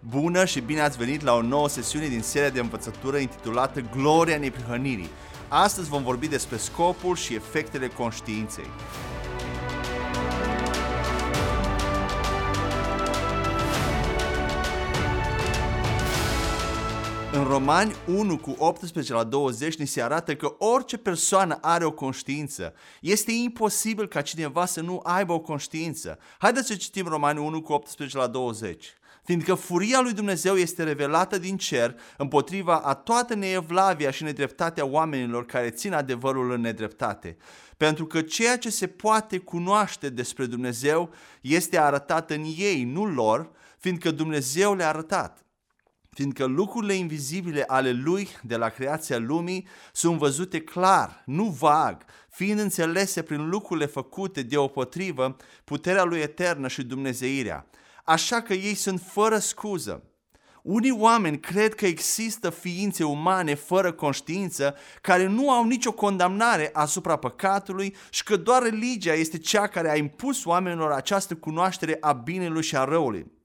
Bună și bine ați venit la o nouă sesiune din seria de învățătură intitulată Gloria neprihănirii. Astăzi vom vorbi despre scopul și efectele conștiinței. În Romani 1 cu 18 la 20 ni se arată că orice persoană are o conștiință. Este imposibil ca cineva să nu aibă o conștiință. Haideți să citim Romani 1 cu 18 la 20 fiindcă furia lui Dumnezeu este revelată din cer împotriva a toată neevlavia și nedreptatea oamenilor care țin adevărul în nedreptate. Pentru că ceea ce se poate cunoaște despre Dumnezeu este arătat în ei, nu lor, fiindcă Dumnezeu le-a arătat fiindcă lucrurile invizibile ale lui de la creația lumii sunt văzute clar, nu vag, fiind înțelese prin lucrurile făcute deopotrivă puterea lui eternă și dumnezeirea așa că ei sunt fără scuză. Unii oameni cred că există ființe umane fără conștiință care nu au nicio condamnare asupra păcatului și că doar religia este cea care a impus oamenilor această cunoaștere a binelui și a răului.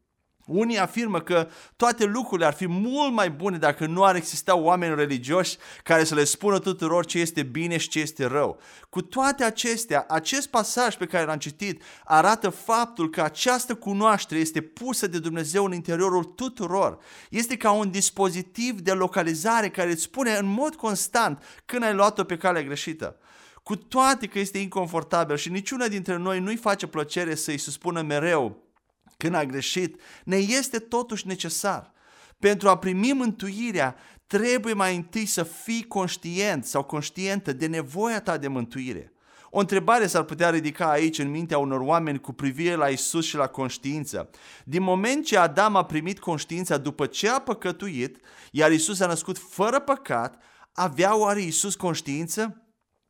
Unii afirmă că toate lucrurile ar fi mult mai bune dacă nu ar exista oameni religioși care să le spună tuturor ce este bine și ce este rău. Cu toate acestea, acest pasaj pe care l-am citit arată faptul că această cunoaștere este pusă de Dumnezeu în interiorul tuturor. Este ca un dispozitiv de localizare care îți spune în mod constant când ai luat-o pe calea greșită. Cu toate că este inconfortabil și niciuna dintre noi nu-i face plăcere să-i spună mereu când a greșit, ne este totuși necesar. Pentru a primi mântuirea, trebuie mai întâi să fii conștient sau conștientă de nevoia ta de mântuire. O întrebare s-ar putea ridica aici în mintea unor oameni cu privire la Isus și la conștiință. Din moment ce Adam a primit conștiința după ce a păcătuit, iar Isus a născut fără păcat, avea oare Isus conștiință?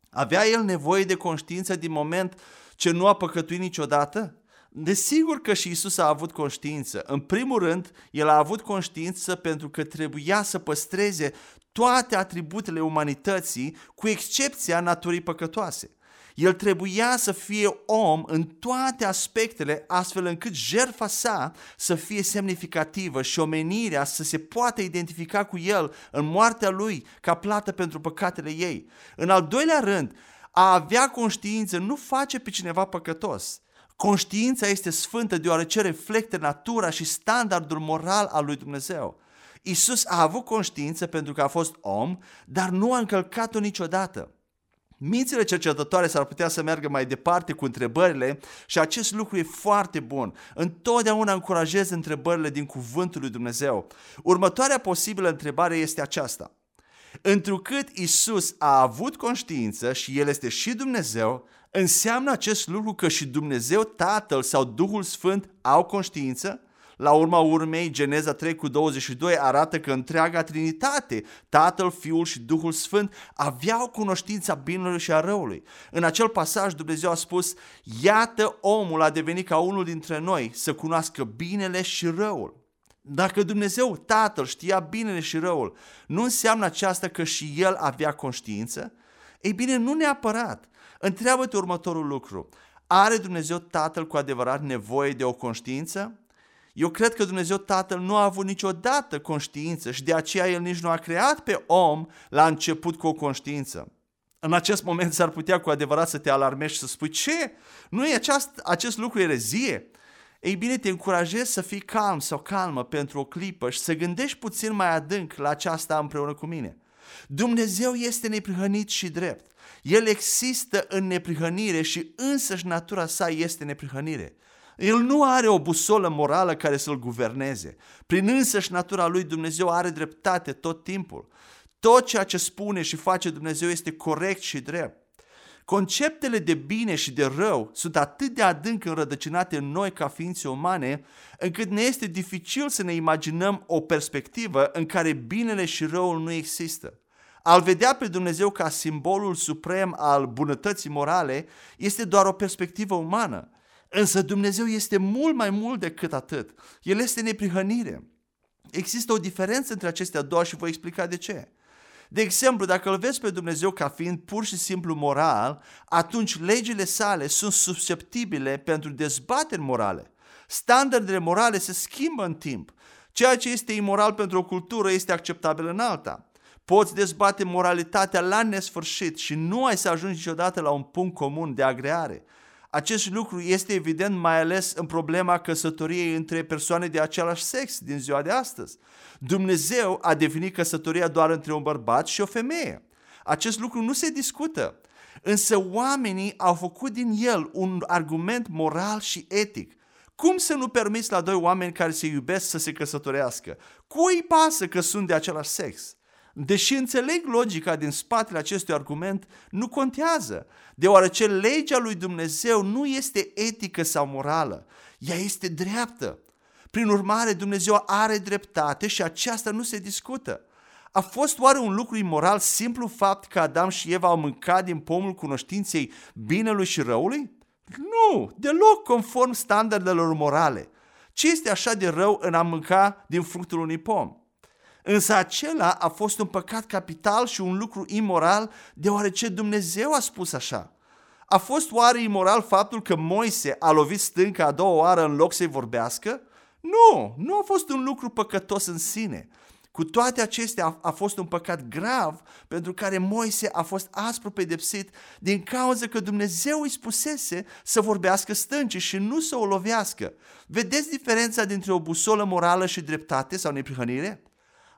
Avea el nevoie de conștiință din moment ce nu a păcătuit niciodată? Desigur că și Isus a avut conștiință. În primul rând, el a avut conștiință pentru că trebuia să păstreze toate atributele umanității, cu excepția naturii păcătoase. El trebuia să fie om în toate aspectele, astfel încât jertfa sa să fie semnificativă și omenirea să se poată identifica cu el în moartea lui ca plată pentru păcatele ei. În al doilea rând, a avea conștiință nu face pe cineva păcătos. Conștiința este sfântă deoarece reflectă natura și standardul moral al lui Dumnezeu. Isus a avut conștiință pentru că a fost om, dar nu a încălcat-o niciodată. Mințile cercetătoare s-ar putea să meargă mai departe cu întrebările și acest lucru e foarte bun. Întotdeauna încurajez întrebările din cuvântul lui Dumnezeu. Următoarea posibilă întrebare este aceasta. Întrucât Isus a avut conștiință și El este și Dumnezeu, Înseamnă acest lucru că și Dumnezeu Tatăl sau Duhul Sfânt au conștiință? La urma urmei, Geneza 3 cu 22 arată că întreaga Trinitate, Tatăl, Fiul și Duhul Sfânt, aveau cunoștința binelui și a răului. În acel pasaj Dumnezeu a spus, iată omul a devenit ca unul dintre noi să cunoască binele și răul. Dacă Dumnezeu Tatăl știa binele și răul, nu înseamnă aceasta că și El avea conștiință? Ei bine, nu neapărat. Întreabă-te următorul lucru. Are Dumnezeu Tatăl cu adevărat nevoie de o conștiință? Eu cred că Dumnezeu Tatăl nu a avut niciodată conștiință și de aceea El nici nu a creat pe om la început cu o conștiință. În acest moment s-ar putea cu adevărat să te alarmești și să spui ce? Nu e aceast, acest lucru erezie? Ei bine, te încurajez să fii calm sau calmă pentru o clipă și să gândești puțin mai adânc la aceasta împreună cu mine. Dumnezeu este neprihănit și drept. El există în neprihănire și însăși natura sa este neprihănire. El nu are o busolă morală care să-l guverneze. Prin însăși natura lui Dumnezeu are dreptate tot timpul. Tot ceea ce spune și face Dumnezeu este corect și drept. Conceptele de bine și de rău sunt atât de adânc înrădăcinate în noi ca ființe umane, încât ne este dificil să ne imaginăm o perspectivă în care binele și răul nu există. Al vedea pe Dumnezeu ca simbolul suprem al bunătății morale este doar o perspectivă umană. Însă Dumnezeu este mult mai mult decât atât. El este neprihănire. Există o diferență între acestea două și voi explica de ce. De exemplu, dacă îl vezi pe Dumnezeu ca fiind pur și simplu moral, atunci legile sale sunt susceptibile pentru dezbateri morale. Standardele morale se schimbă în timp. Ceea ce este imoral pentru o cultură este acceptabil în alta. Poți dezbate moralitatea la nesfârșit și nu ai să ajungi niciodată la un punct comun de agreare. Acest lucru este evident mai ales în problema căsătoriei între persoane de același sex din ziua de astăzi. Dumnezeu a definit căsătoria doar între un bărbat și o femeie. Acest lucru nu se discută. Însă oamenii au făcut din el un argument moral și etic. Cum să nu permiți la doi oameni care se iubesc să se căsătorească? Cui pasă că sunt de același sex? Deși înțeleg logica din spatele acestui argument, nu contează, deoarece legea lui Dumnezeu nu este etică sau morală, ea este dreaptă. Prin urmare, Dumnezeu are dreptate și aceasta nu se discută. A fost oare un lucru imoral simplu fapt că Adam și Eva au mâncat din pomul cunoștinței binelui și răului? Nu, deloc conform standardelor morale. Ce este așa de rău în a mânca din fructul unui pom? Însă acela a fost un păcat capital și un lucru imoral deoarece Dumnezeu a spus așa. A fost oare imoral faptul că Moise a lovit stânca a doua oară în loc să-i vorbească? Nu, nu a fost un lucru păcătos în sine. Cu toate acestea a, a fost un păcat grav pentru care Moise a fost aspru pedepsit din cauza că Dumnezeu îi spusese să vorbească stâncii și nu să o lovească. Vedeți diferența dintre o busolă morală și dreptate sau neprihănire?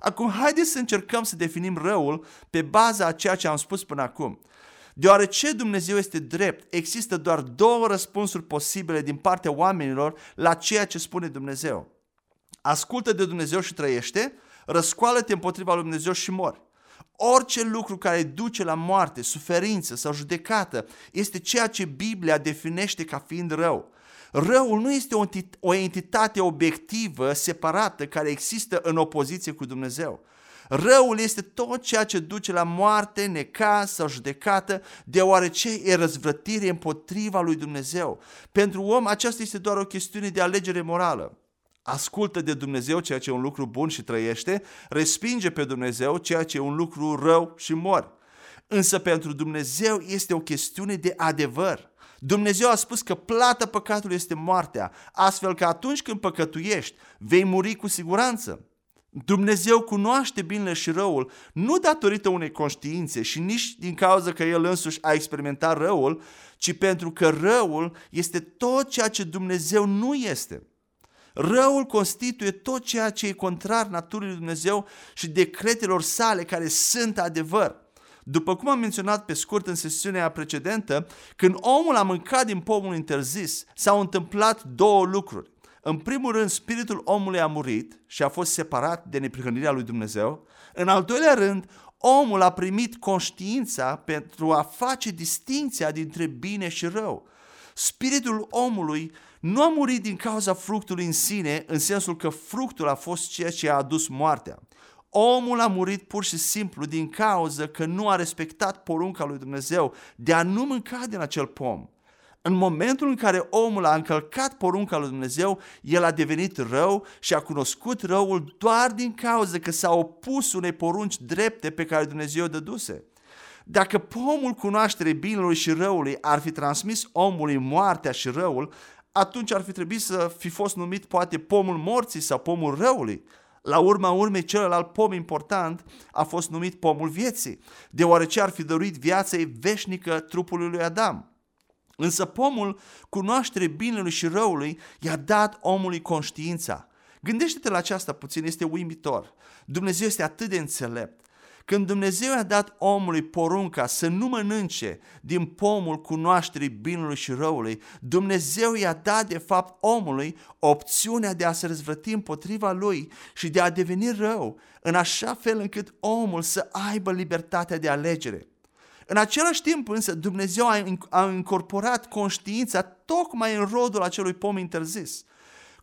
Acum, haideți să încercăm să definim răul pe baza a ceea ce am spus până acum. Deoarece Dumnezeu este drept, există doar două răspunsuri posibile din partea oamenilor la ceea ce spune Dumnezeu. Ascultă de Dumnezeu și trăiește, răscoală-te împotriva lui Dumnezeu și mori. Orice lucru care duce la moarte, suferință sau judecată este ceea ce Biblia definește ca fiind rău. Răul nu este o entitate obiectivă, separată, care există în opoziție cu Dumnezeu. Răul este tot ceea ce duce la moarte, necaz sau judecată, deoarece e răzvrătire împotriva lui Dumnezeu. Pentru om aceasta este doar o chestiune de alegere morală. Ascultă de Dumnezeu ceea ce e un lucru bun și trăiește, respinge pe Dumnezeu ceea ce e un lucru rău și mor. Însă pentru Dumnezeu este o chestiune de adevăr. Dumnezeu a spus că plata păcatului este moartea, astfel că atunci când păcătuiești, vei muri cu siguranță. Dumnezeu cunoaște binele și răul nu datorită unei conștiințe și nici din cauza că El însuși a experimentat răul, ci pentru că răul este tot ceea ce Dumnezeu nu este. Răul constituie tot ceea ce e contrar naturii lui Dumnezeu și decretelor sale care sunt adevăr. După cum am menționat pe scurt în sesiunea precedentă, când omul a mâncat din pomul interzis, s-au întâmplat două lucruri. În primul rând, spiritul omului a murit și a fost separat de neprihănirea lui Dumnezeu. În al doilea rând, omul a primit conștiința pentru a face distinția dintre bine și rău. Spiritul omului nu a murit din cauza fructului în sine, în sensul că fructul a fost ceea ce a adus moartea. Omul a murit pur și simplu din cauza că nu a respectat porunca lui Dumnezeu de a nu mânca din acel pom. În momentul în care omul a încălcat porunca lui Dumnezeu, el a devenit rău și a cunoscut răul doar din cauza că s-a opus unei porunci drepte pe care Dumnezeu dăduse. Dacă pomul cunoaștere binelui și răului ar fi transmis omului moartea și răul, atunci ar fi trebuit să fi fost numit poate pomul morții sau pomul răului. La urma urmei, celălalt pom important a fost numit pomul vieții, deoarece ar fi dăruit viața veșnică trupului lui Adam. Însă pomul cunoaștere binelui și răului i-a dat omului conștiința. Gândește-te la aceasta puțin, este uimitor. Dumnezeu este atât de înțelept când Dumnezeu a dat omului porunca să nu mănânce din pomul cunoașterii binului și răului, Dumnezeu i-a dat de fapt omului opțiunea de a se răzvrăti împotriva lui și de a deveni rău, în așa fel încât omul să aibă libertatea de alegere. În același timp însă Dumnezeu a incorporat conștiința tocmai în rodul acelui pom interzis.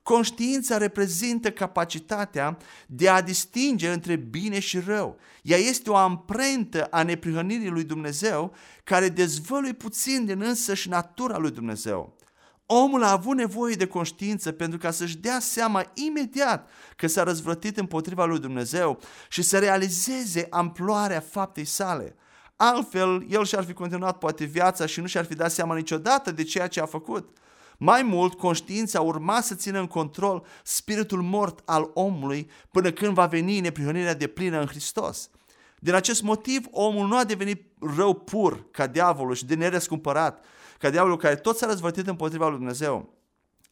Conștiința reprezintă capacitatea de a distinge între bine și rău. Ea este o amprentă a neprihănirii lui Dumnezeu care dezvăluie puțin din însăși natura lui Dumnezeu. Omul a avut nevoie de conștiință pentru ca să-și dea seama imediat că s-a răzvrătit împotriva lui Dumnezeu și să realizeze amploarea faptei sale. Altfel, el și-ar fi continuat poate viața și nu și-ar fi dat seama niciodată de ceea ce a făcut. Mai mult, conștiința urma să țină în control spiritul mort al omului până când va veni neprihănirea de plină în Hristos. Din acest motiv, omul nu a devenit rău pur ca diavolul și de nerescumpărat, ca diavolul care tot s-a răzvătit împotriva lui Dumnezeu.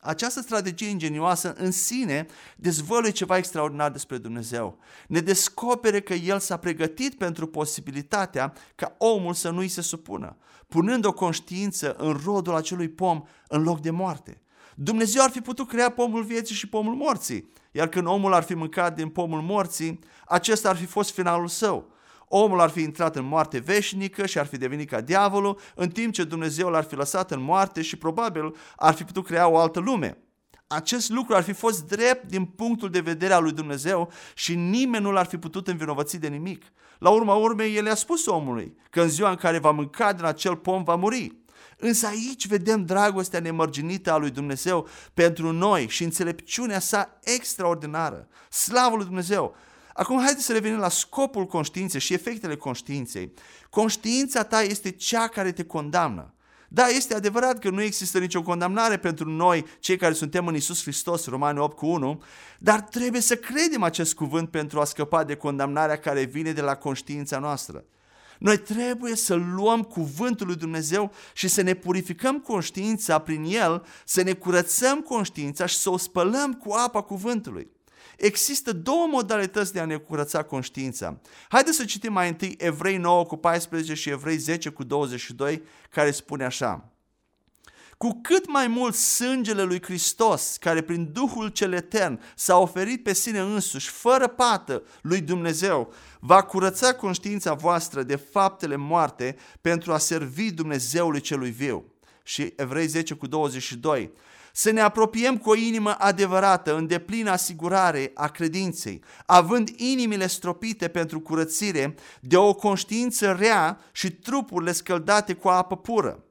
Această strategie ingenioasă în sine dezvăluie ceva extraordinar despre Dumnezeu. Ne descopere că El s-a pregătit pentru posibilitatea ca omul să nu îi se supună, punând o conștiință în rodul acelui pom în loc de moarte. Dumnezeu ar fi putut crea pomul vieții și pomul morții, iar când omul ar fi mâncat din pomul morții, acesta ar fi fost finalul său omul ar fi intrat în moarte veșnică și ar fi devenit ca diavolul, în timp ce Dumnezeu l-ar fi lăsat în moarte și probabil ar fi putut crea o altă lume. Acest lucru ar fi fost drept din punctul de vedere al lui Dumnezeu și nimeni nu l-ar fi putut învinovăți de nimic. La urma urmei, el i-a spus omului că în ziua în care va mânca din acel pom va muri. Însă aici vedem dragostea nemărginită a lui Dumnezeu pentru noi și înțelepciunea sa extraordinară. Slavă lui Dumnezeu! Acum haideți să revenim la scopul conștiinței și efectele conștiinței. Conștiința ta este cea care te condamnă. Da, este adevărat că nu există nicio condamnare pentru noi, cei care suntem în Isus Hristos, Romani 8 cu 1, dar trebuie să credem acest cuvânt pentru a scăpa de condamnarea care vine de la conștiința noastră. Noi trebuie să luăm cuvântul lui Dumnezeu și să ne purificăm conștiința prin el, să ne curățăm conștiința și să o spălăm cu apa cuvântului. Există două modalități de a ne curăța conștiința. Haideți să citim mai întâi Evrei 9 cu 14 și Evrei 10 cu 22, care spune așa. Cu cât mai mult sângele lui Hristos, care prin Duhul cel Etern s-a oferit pe sine însuși, fără pată lui Dumnezeu, va curăța conștiința voastră de faptele moarte pentru a servi Dumnezeului celui viu. Și Evrei 10 cu 22 să ne apropiem cu o inimă adevărată, în deplină asigurare a credinței, având inimile stropite pentru curățire de o conștiință rea și trupurile scăldate cu apă pură.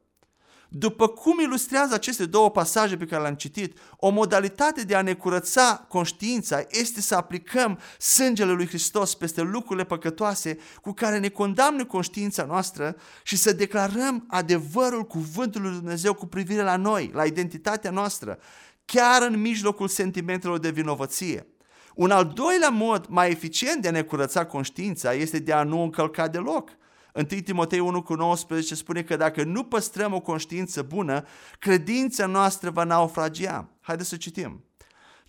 După cum ilustrează aceste două pasaje pe care le-am citit, o modalitate de a ne curăța conștiința este să aplicăm sângele lui Hristos peste lucrurile păcătoase cu care ne condamnă conștiința noastră și să declarăm adevărul cuvântului lui Dumnezeu cu privire la noi, la identitatea noastră, chiar în mijlocul sentimentelor de vinovăție. Un al doilea mod mai eficient de a ne curăța conștiința este de a nu încălca deloc – 1 Timotei 1 cu 19 spune că dacă nu păstrăm o conștiință bună, credința noastră va naufragia. Haideți să citim.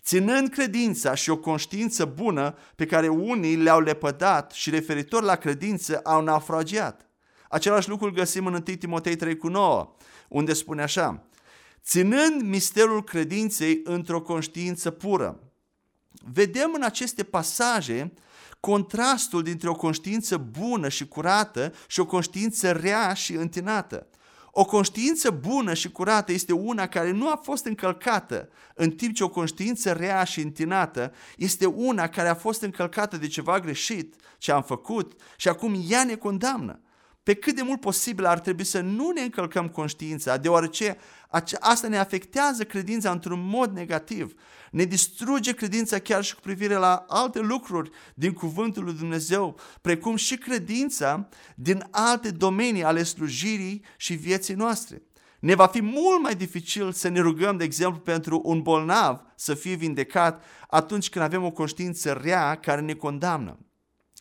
Ținând credința și o conștiință bună pe care unii le-au lepădat și referitor la credință au naufragiat. Același lucru îl găsim în 1 Timotei 3 cu 9, unde spune așa, ținând misterul credinței într-o conștiință pură. Vedem în aceste pasaje contrastul dintre o conștiință bună și curată și o conștiință rea și întinată. O conștiință bună și curată este una care nu a fost încălcată, în timp ce o conștiință rea și întinată este una care a fost încălcată de ceva greșit ce am făcut și acum ea ne condamnă pe cât de mult posibil ar trebui să nu ne încălcăm conștiința, deoarece asta ne afectează credința într-un mod negativ. Ne distruge credința chiar și cu privire la alte lucruri din Cuvântul lui Dumnezeu, precum și credința din alte domenii ale slujirii și vieții noastre. Ne va fi mult mai dificil să ne rugăm, de exemplu, pentru un bolnav să fie vindecat atunci când avem o conștiință rea care ne condamnă.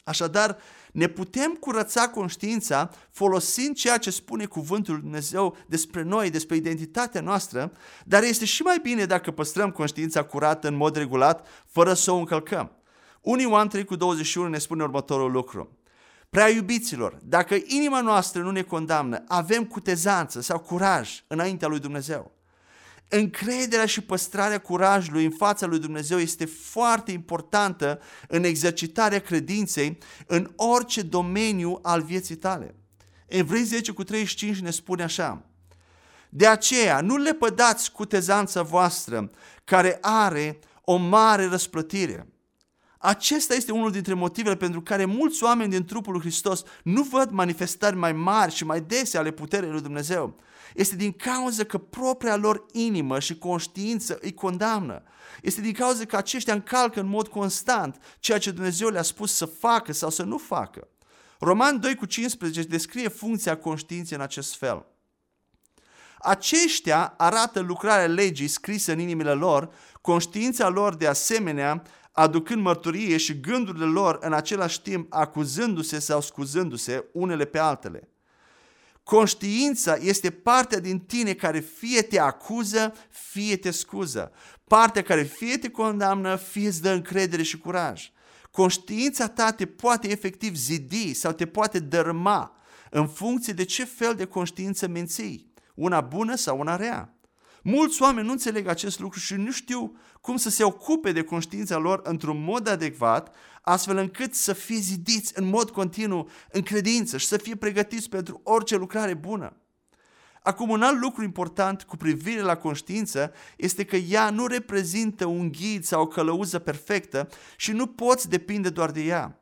Așadar, ne putem curăța conștiința folosind ceea ce spune cuvântul Lui Dumnezeu despre noi, despre identitatea noastră, dar este și mai bine dacă păstrăm conștiința curată în mod regulat, fără să o încălcăm. 1 Ioan 3 cu 21 ne spune următorul lucru. Prea iubiților, dacă inima noastră nu ne condamnă, avem cutezanță sau curaj înaintea lui Dumnezeu. Încrederea și păstrarea curajului în fața lui Dumnezeu este foarte importantă în exercitarea credinței în orice domeniu al vieții tale. Evrei 10 cu 35 ne spune așa, De aceea nu le pădați cutezanța voastră care are o mare răsplătire. Acesta este unul dintre motivele pentru care mulți oameni din trupul lui Hristos nu văd manifestări mai mari și mai dese ale puterii lui Dumnezeu este din cauza că propria lor inimă și conștiință îi condamnă. Este din cauza că aceștia încalcă în mod constant ceea ce Dumnezeu le-a spus să facă sau să nu facă. Roman 2 cu 15 descrie funcția conștiinței în acest fel. Aceștia arată lucrarea legii scrisă în inimile lor, conștiința lor de asemenea, aducând mărturie și gândurile lor în același timp acuzându-se sau scuzându-se unele pe altele. Conștiința este partea din tine care fie te acuză, fie te scuză. Partea care fie te condamnă, fie îți dă încredere și curaj. Conștiința ta te poate efectiv zidi sau te poate dărâma în funcție de ce fel de conștiință menții, una bună sau una rea. Mulți oameni nu înțeleg acest lucru și nu știu cum să se ocupe de conștiința lor într-un mod adecvat, astfel încât să fie zidiți în mod continuu în credință și să fie pregătiți pentru orice lucrare bună. Acum, un alt lucru important cu privire la conștiință este că ea nu reprezintă un ghid sau o călăuză perfectă și nu poți depinde doar de ea.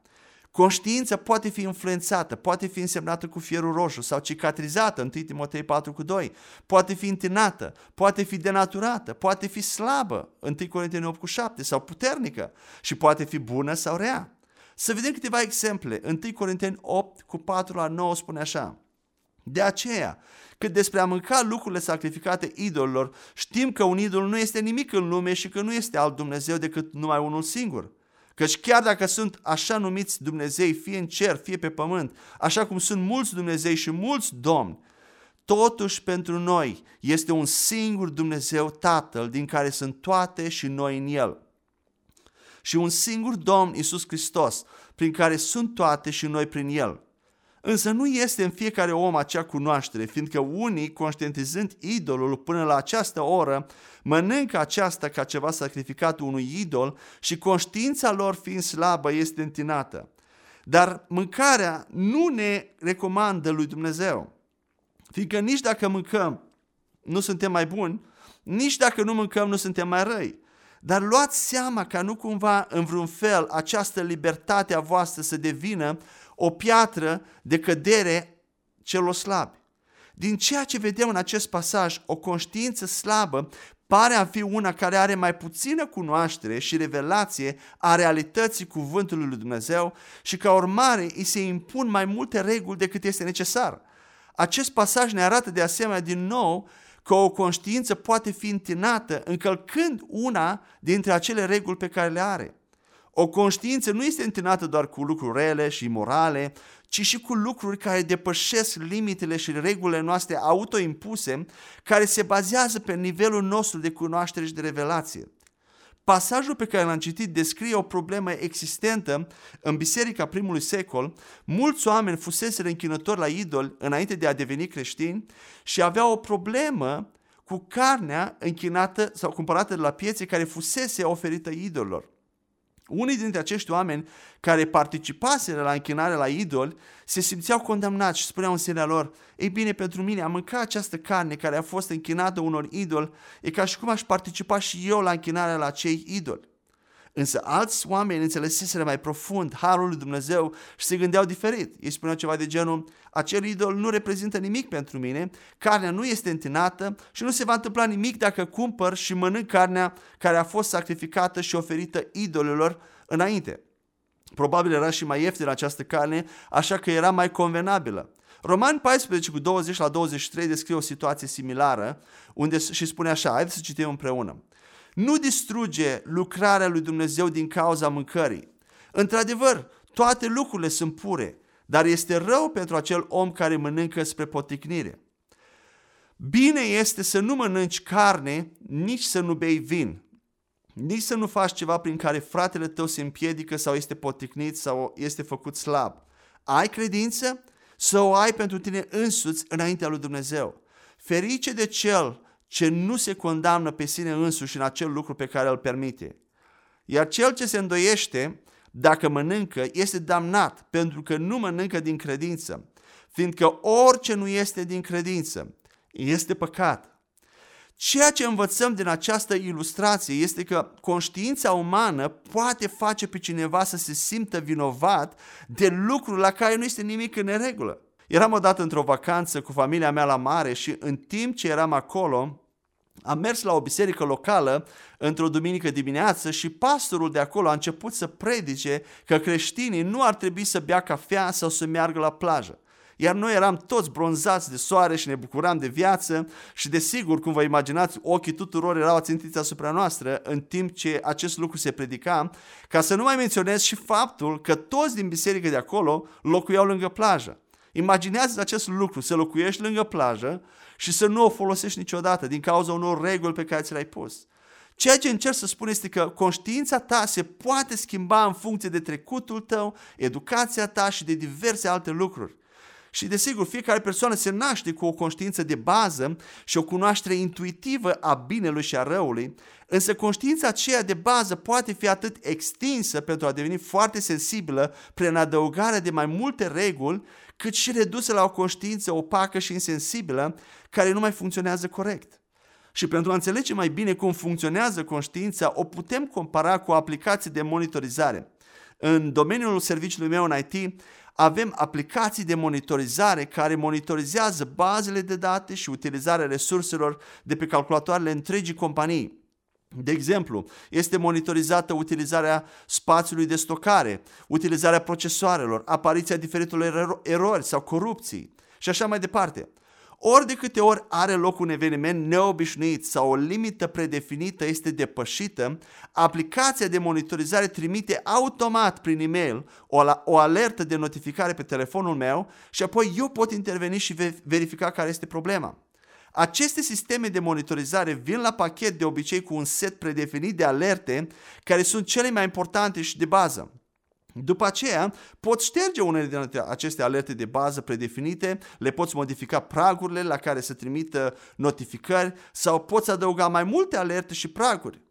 Conștiința poate fi influențată, poate fi însemnată cu fierul roșu sau cicatrizată, 1 Timotei 4 cu 2, poate fi întinată, poate fi denaturată, poate fi slabă, 1 Corinteni 8 cu 7, sau puternică și poate fi bună sau rea. Să vedem câteva exemple. 1 Corinteni 8 cu 4 la 9 spune așa. De aceea, cât despre a mânca lucrurile sacrificate idolilor, știm că un idol nu este nimic în lume și că nu este alt Dumnezeu decât numai unul singur. Căci chiar dacă sunt așa numiți Dumnezei, fie în cer, fie pe pământ, așa cum sunt mulți Dumnezei și mulți domni, totuși pentru noi este un singur Dumnezeu Tatăl din care sunt toate și noi în El. Și un singur Domn Isus Hristos, prin care sunt toate și noi prin El. Însă nu este în fiecare om acea cunoaștere, fiindcă unii, conștientizând idolul până la această oră, mănâncă aceasta ca ceva sacrificat unui idol și conștiința lor fiind slabă este întinată. Dar mâncarea nu ne recomandă lui Dumnezeu, fiindcă nici dacă mâncăm nu suntem mai buni, nici dacă nu mâncăm nu suntem mai răi. Dar luați seama ca nu cumva în vreun fel această libertate a voastră să devină o piatră de cădere celor slabi. Din ceea ce vedem în acest pasaj, o conștiință slabă pare a fi una care are mai puțină cunoaștere și revelație a realității cuvântului lui Dumnezeu și ca urmare îi se impun mai multe reguli decât este necesar. Acest pasaj ne arată de asemenea din nou că o conștiință poate fi întinată încălcând una dintre acele reguli pe care le are. O conștiință nu este întinată doar cu lucruri rele și morale, ci și cu lucruri care depășesc limitele și regulile noastre autoimpuse, care se bazează pe nivelul nostru de cunoaștere și de revelație. Pasajul pe care l-am citit descrie o problemă existentă în biserica primului secol. Mulți oameni fusese închinători la idol înainte de a deveni creștini și aveau o problemă cu carnea închinată sau cumpărată de la piețe care fusese oferită idolilor. Unii dintre acești oameni care participaseră la închinare la idoli se simțeau condamnați și spuneau în sinea lor, ei bine, pentru mine a mânca această carne care a fost închinată unor idoli e ca și cum aș participa și eu la închinarea la cei idoli. Însă alți oameni înțeleseseră mai profund harul lui Dumnezeu și se gândeau diferit. Ei spuneau ceva de genul, acel idol nu reprezintă nimic pentru mine, carnea nu este întinată și nu se va întâmpla nimic dacă cumpăr și mănânc carnea care a fost sacrificată și oferită idolilor înainte. Probabil era și mai ieftină această carne, așa că era mai convenabilă. Roman 14 cu 20 la 23 descrie o situație similară unde și spune așa, haideți să citim împreună nu distruge lucrarea lui Dumnezeu din cauza mâncării. Într-adevăr, toate lucrurile sunt pure, dar este rău pentru acel om care mănâncă spre poticnire. Bine este să nu mănânci carne, nici să nu bei vin, nici să nu faci ceva prin care fratele tău se împiedică sau este poticnit sau este făcut slab. Ai credință? Să o ai pentru tine însuți înaintea lui Dumnezeu. Ferice de cel ce nu se condamnă pe sine însuși în acel lucru pe care îl permite. Iar cel ce se îndoiește, dacă mănâncă, este damnat pentru că nu mănâncă din credință, fiindcă orice nu este din credință este păcat. Ceea ce învățăm din această ilustrație este că conștiința umană poate face pe cineva să se simtă vinovat de lucruri la care nu este nimic în neregulă. Eram odată într-o vacanță cu familia mea la mare și în timp ce eram acolo, am mers la o biserică locală într-o duminică dimineață și pastorul de acolo a început să predice că creștinii nu ar trebui să bea cafea sau să meargă la plajă. iar noi eram toți bronzați de soare și ne bucuram de viață și desigur, cum vă imaginați, ochii tuturor erau ațintiți asupra noastră în timp ce acest lucru se predica, ca să nu mai menționez și faptul că toți din biserică de acolo locuiau lângă plajă. Imaginează acest lucru, să locuiești lângă plajă și să nu o folosești niciodată din cauza unor reguli pe care ți le-ai pus. Ceea ce încerc să spun este că conștiința ta se poate schimba în funcție de trecutul tău, educația ta și de diverse alte lucruri. Și desigur, fiecare persoană se naște cu o conștiință de bază și o cunoaștere intuitivă a binelui și a răului, însă conștiința aceea de bază poate fi atât extinsă pentru a deveni foarte sensibilă prin adăugarea de mai multe reguli, cât și redusă la o conștiință opacă și insensibilă care nu mai funcționează corect. Și pentru a înțelege mai bine cum funcționează conștiința, o putem compara cu aplicații de monitorizare. În domeniul serviciului meu în IT, avem aplicații de monitorizare care monitorizează bazele de date și utilizarea resurselor de pe calculatoarele întregii companii. De exemplu, este monitorizată utilizarea spațiului de stocare, utilizarea procesoarelor, apariția diferitelor erori sau corupții și așa mai departe. Ori de câte ori are loc un eveniment neobișnuit sau o limită predefinită este depășită, aplicația de monitorizare trimite automat prin e-mail o, o alertă de notificare pe telefonul meu și apoi eu pot interveni și verifica care este problema. Aceste sisteme de monitorizare vin la pachet de obicei cu un set predefinit de alerte care sunt cele mai importante și de bază. După aceea, poți șterge unele dintre aceste alerte de bază predefinite, le poți modifica pragurile la care se trimită notificări sau poți adăuga mai multe alerte și praguri.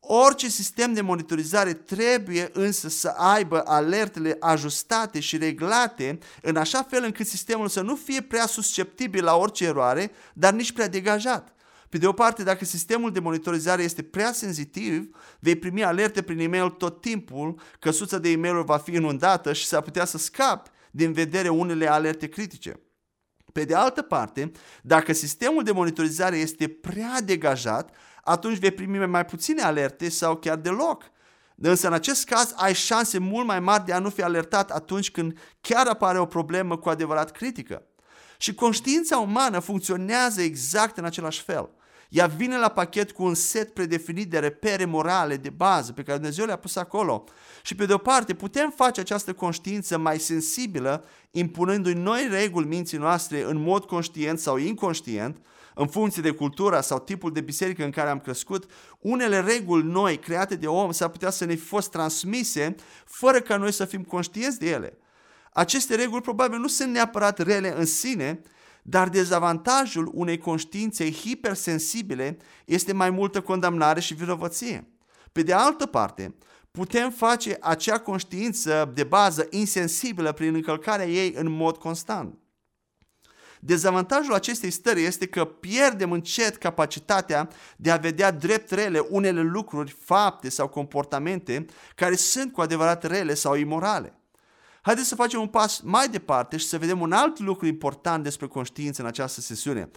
Orice sistem de monitorizare trebuie însă să aibă alertele ajustate și reglate în așa fel încât sistemul să nu fie prea susceptibil la orice eroare, dar nici prea degajat. Pe de o parte, dacă sistemul de monitorizare este prea sensitiv, vei primi alerte prin e-mail tot timpul, căsuța de e-mail va fi inundată și s-ar putea să scapi din vedere unele alerte critice. Pe de altă parte, dacă sistemul de monitorizare este prea degajat, atunci vei primi mai puține alerte sau chiar deloc. Însă în acest caz ai șanse mult mai mari de a nu fi alertat atunci când chiar apare o problemă cu adevărat critică. Și conștiința umană funcționează exact în același fel. Ea vine la pachet cu un set predefinit de repere morale de bază pe care Dumnezeu le-a pus acolo. Și pe de o parte putem face această conștiință mai sensibilă impunându-i noi reguli minții noastre în mod conștient sau inconștient, în funcție de cultura sau tipul de biserică în care am crescut, unele reguli noi create de om s-ar putea să ne fi fost transmise fără ca noi să fim conștienți de ele. Aceste reguli probabil nu sunt neapărat rele în sine, dar dezavantajul unei conștiințe hipersensibile este mai multă condamnare și vinovăție. Pe de altă parte, putem face acea conștiință de bază insensibilă prin încălcarea ei în mod constant. Dezavantajul acestei stări este că pierdem încet capacitatea de a vedea drept rele unele lucruri, fapte sau comportamente care sunt cu adevărat rele sau imorale. Haideți să facem un pas mai departe și să vedem un alt lucru important despre conștiință în această sesiune.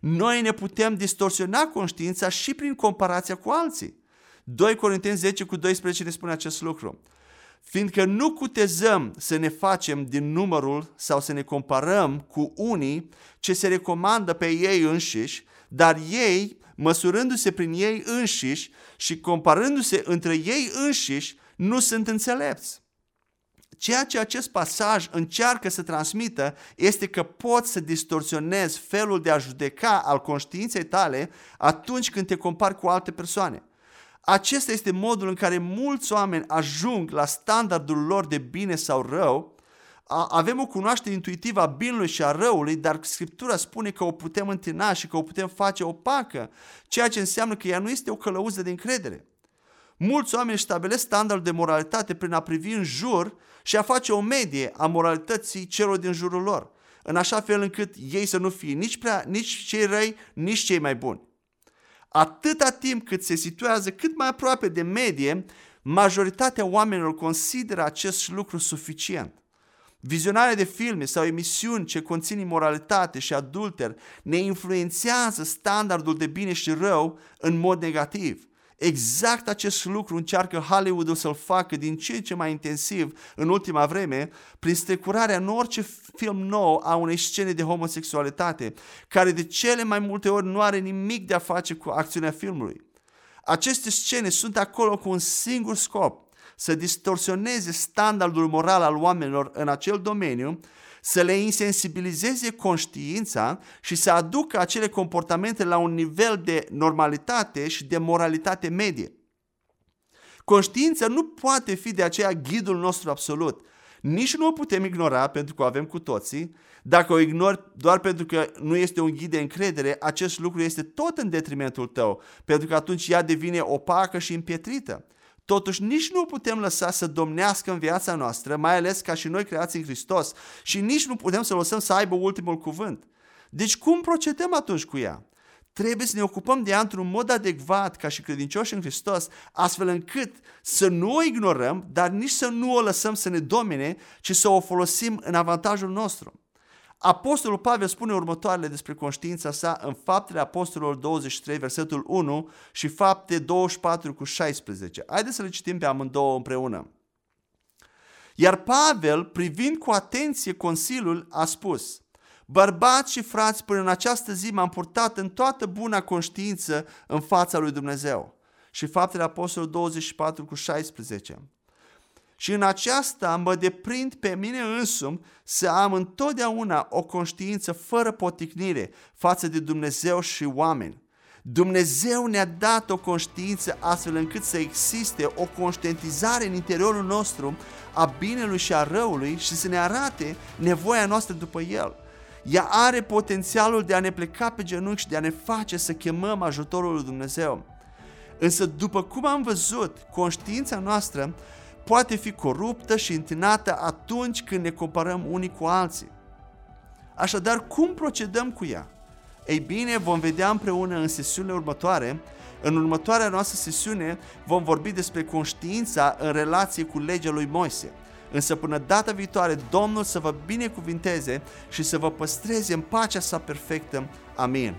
Noi ne putem distorsiona conștiința și prin comparația cu alții. 2 Corinteni 10 cu 12 ne spune acest lucru. Fiindcă nu cutezăm să ne facem din numărul sau să ne comparăm cu unii ce se recomandă pe ei înșiși, dar ei, măsurându-se prin ei înșiși și comparându-se între ei înșiși, nu sunt înțelepți. Ceea ce acest pasaj încearcă să transmită este că poți să distorsionezi felul de a judeca al conștiinței tale atunci când te compari cu alte persoane. Acesta este modul în care mulți oameni ajung la standardul lor de bine sau rău. Avem o cunoaștere intuitivă a binului și a răului, dar Scriptura spune că o putem întina și că o putem face opacă, ceea ce înseamnă că ea nu este o călăuză de încredere. Mulți oameni stabilesc standardul de moralitate prin a privi în jur și a face o medie a moralității celor din jurul lor, în așa fel încât ei să nu fie nici, prea, nici cei răi, nici cei mai buni. Atâta timp cât se situează cât mai aproape de medie, majoritatea oamenilor consideră acest lucru suficient. Vizionarea de filme sau emisiuni ce conțin imoralitate și adulter ne influențează standardul de bine și rău în mod negativ. Exact acest lucru încearcă Hollywoodul să-l facă din ce în ce mai intensiv în ultima vreme, prin strecurarea în orice film nou a unei scene de homosexualitate, care de cele mai multe ori nu are nimic de a face cu acțiunea filmului. Aceste scene sunt acolo cu un singur scop, să distorsioneze standardul moral al oamenilor în acel domeniu să le insensibilizeze conștiința și să aducă acele comportamente la un nivel de normalitate și de moralitate medie. Conștiința nu poate fi de aceea ghidul nostru absolut. Nici nu o putem ignora pentru că o avem cu toții. Dacă o ignori doar pentru că nu este un ghid de încredere, acest lucru este tot în detrimentul tău, pentru că atunci ea devine opacă și împietrită. Totuși nici nu putem lăsa să domnească în viața noastră, mai ales ca și noi creați în Hristos, și nici nu putem să lăsăm să aibă ultimul cuvânt. Deci cum procedăm atunci cu ea? Trebuie să ne ocupăm de ea într-un mod adecvat ca și credincioși în Hristos, astfel încât să nu o ignorăm, dar nici să nu o lăsăm să ne domine, ci să o folosim în avantajul nostru. Apostolul Pavel spune următoarele despre conștiința sa în Faptele Apostolilor 23, versetul 1 și Fapte 24 cu 16. Haideți să le citim pe amândouă împreună. Iar Pavel, privind cu atenție Consiliul, a spus, Bărbați și frați, până în această zi m-am purtat în toată buna conștiință în fața lui Dumnezeu. Și Faptele Apostolilor 24 cu 16. Și în aceasta mă deprind pe mine însumi să am întotdeauna o conștiință fără poticnire față de Dumnezeu și oameni. Dumnezeu ne-a dat o conștiință astfel încât să existe o conștientizare în interiorul nostru a binelui și a răului și să ne arate nevoia noastră după el. Ea are potențialul de a ne pleca pe genunchi și de a ne face să chemăm ajutorul lui Dumnezeu. Însă, după cum am văzut, conștiința noastră poate fi coruptă și întinată atunci când ne comparăm unii cu alții. Așadar, cum procedăm cu ea? Ei bine, vom vedea împreună în sesiunile următoare. În următoarea noastră sesiune vom vorbi despre conștiința în relație cu legea lui Moise. Însă până data viitoare, Domnul să vă binecuvinteze și să vă păstreze în pacea sa perfectă. Amin.